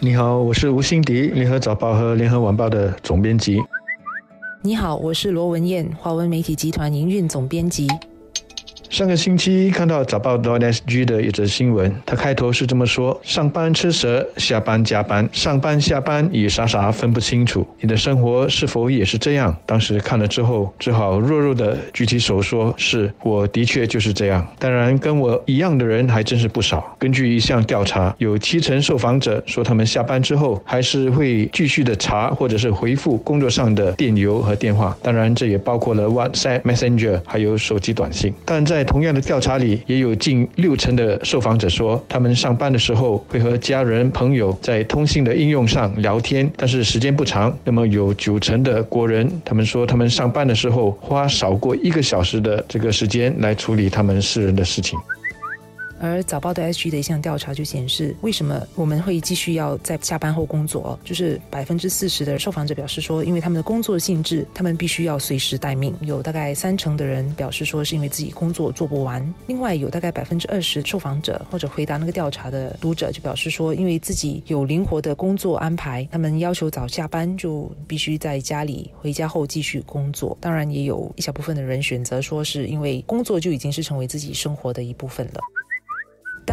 你好，我是吴欣迪，联合早报和联合晚报的总编辑。你好，我是罗文燕，华文媒体集团营运总编辑。上个星期看到早报 .sg 的一则新闻，它开头是这么说：上班吃蛇，下班加班，上班下班已傻傻分不清楚。你的生活是否也是这样？当时看了之后，只好弱弱的举起手说：“是我的确就是这样。”当然，跟我一样的人还真是不少。根据一项调查，有七成受访者说他们下班之后还是会继续的查或者是回复工作上的电邮和电话。当然，这也包括了 WhatsApp、Messenger，还有手机短信。但在在同样的调查里，也有近六成的受访者说，他们上班的时候会和家人、朋友在通信的应用上聊天，但是时间不长。那么有九成的国人，他们说他们上班的时候花少过一个小时的这个时间来处理他们私人的事情。而早报的 SG 的一项调查就显示，为什么我们会继续要在下班后工作？就是百分之四十的受访者表示说，因为他们的工作性质，他们必须要随时待命。有大概三成的人表示说，是因为自己工作做不完。另外有大概百分之二十受访者或者回答那个调查的读者就表示说，因为自己有灵活的工作安排，他们要求早下班就必须在家里，回家后继续工作。当然，也有一小部分的人选择说，是因为工作就已经是成为自己生活的一部分了。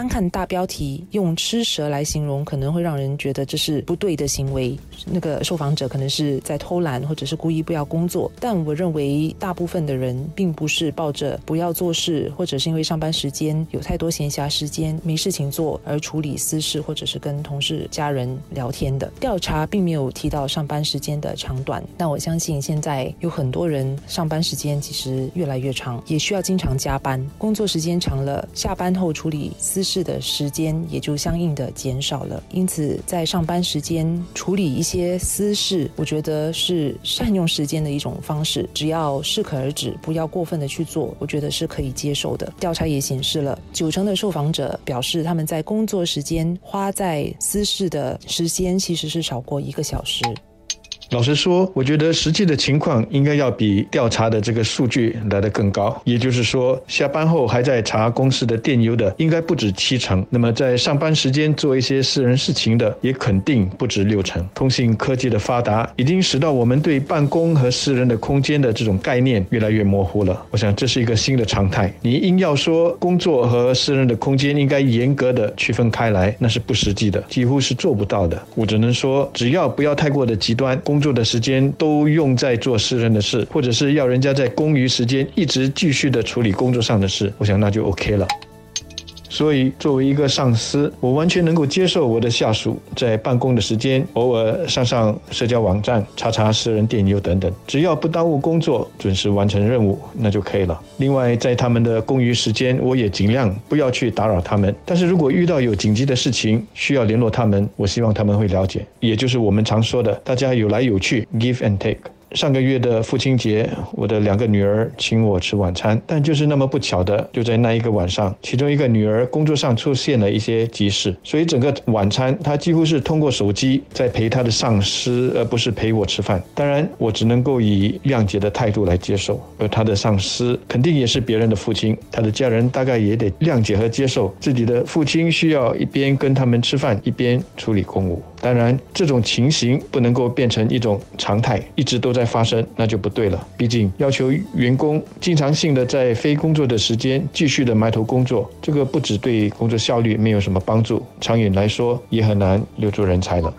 单看大标题，用吃蛇来形容，可能会让人觉得这是不对的行为。那个受访者可能是在偷懒，或者是故意不要工作。但我认为，大部分的人并不是抱着不要做事，或者是因为上班时间有太多闲暇时间没事情做而处理私事，或者是跟同事、家人聊天的。调查并没有提到上班时间的长短，但我相信现在有很多人上班时间其实越来越长，也需要经常加班。工作时间长了，下班后处理私。事的时间也就相应的减少了，因此在上班时间处理一些私事，我觉得是善用时间的一种方式。只要适可而止，不要过分的去做，我觉得是可以接受的。调查也显示了，九成的受访者表示他们在工作时间花在私事的时间其实是少过一个小时。老实说，我觉得实际的情况应该要比调查的这个数据来得更高。也就是说，下班后还在查公司的电邮的，应该不止七成。那么，在上班时间做一些私人事情的，也肯定不止六成。通信科技的发达，已经使到我们对办公和私人的空间的这种概念越来越模糊了。我想，这是一个新的常态。你硬要说工作和私人的空间应该严格的区分开来，那是不实际的，几乎是做不到的。我只能说，只要不要太过的极端。工工作的时间都用在做私人的事，或者是要人家在工余时间一直继续的处理工作上的事，我想那就 OK 了。所以，作为一个上司，我完全能够接受我的下属在办公的时间偶尔上上社交网站、查查私人电邮等等，只要不耽误工作，准时完成任务，那就可以了。另外，在他们的空余时间，我也尽量不要去打扰他们。但是如果遇到有紧急的事情需要联络他们，我希望他们会了解，也就是我们常说的，大家有来有去，give and take。上个月的父亲节，我的两个女儿请我吃晚餐，但就是那么不巧的，就在那一个晚上，其中一个女儿工作上出现了一些急事，所以整个晚餐她几乎是通过手机在陪她的上司，而不是陪我吃饭。当然，我只能够以谅解的态度来接受，而她的上司肯定也是别人的父亲，她的家人大概也得谅解和接受自己的父亲需要一边跟他们吃饭，一边处理公务。当然，这种情形不能够变成一种常态，一直都在发生，那就不对了。毕竟要求员工经常性的在非工作的时间继续的埋头工作，这个不止对工作效率没有什么帮助，长远来说也很难留住人才了。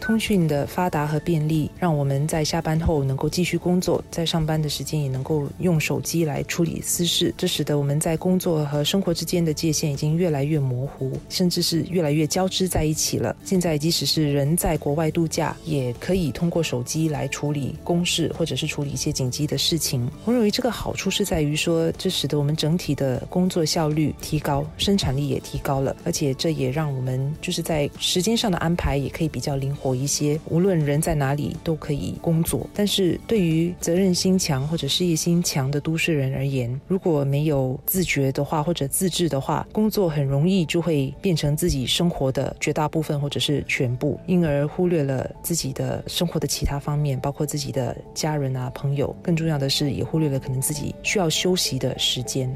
通讯的发达和便利，让我们在下班后能够继续工作，在上班的时间也能够用手机来处理私事。这使得我们在工作和生活之间的界限已经越来越模糊，甚至是越来越交织在一起了。现在，即使是人在国外度假，也可以通过手机来处理公事，或者是处理一些紧急的事情。我认为这个好处是在于说，这使得我们整体的工作效率提高，生产力也提高了，而且这也让我们就是在时间上的安排也可以比较灵活活。一些无论人在哪里都可以工作，但是对于责任心强或者事业心强的都市人而言，如果没有自觉的话或者自制的话，工作很容易就会变成自己生活的绝大部分或者是全部，因而忽略了自己的生活的其他方面，包括自己的家人啊朋友。更重要的是，也忽略了可能自己需要休息的时间。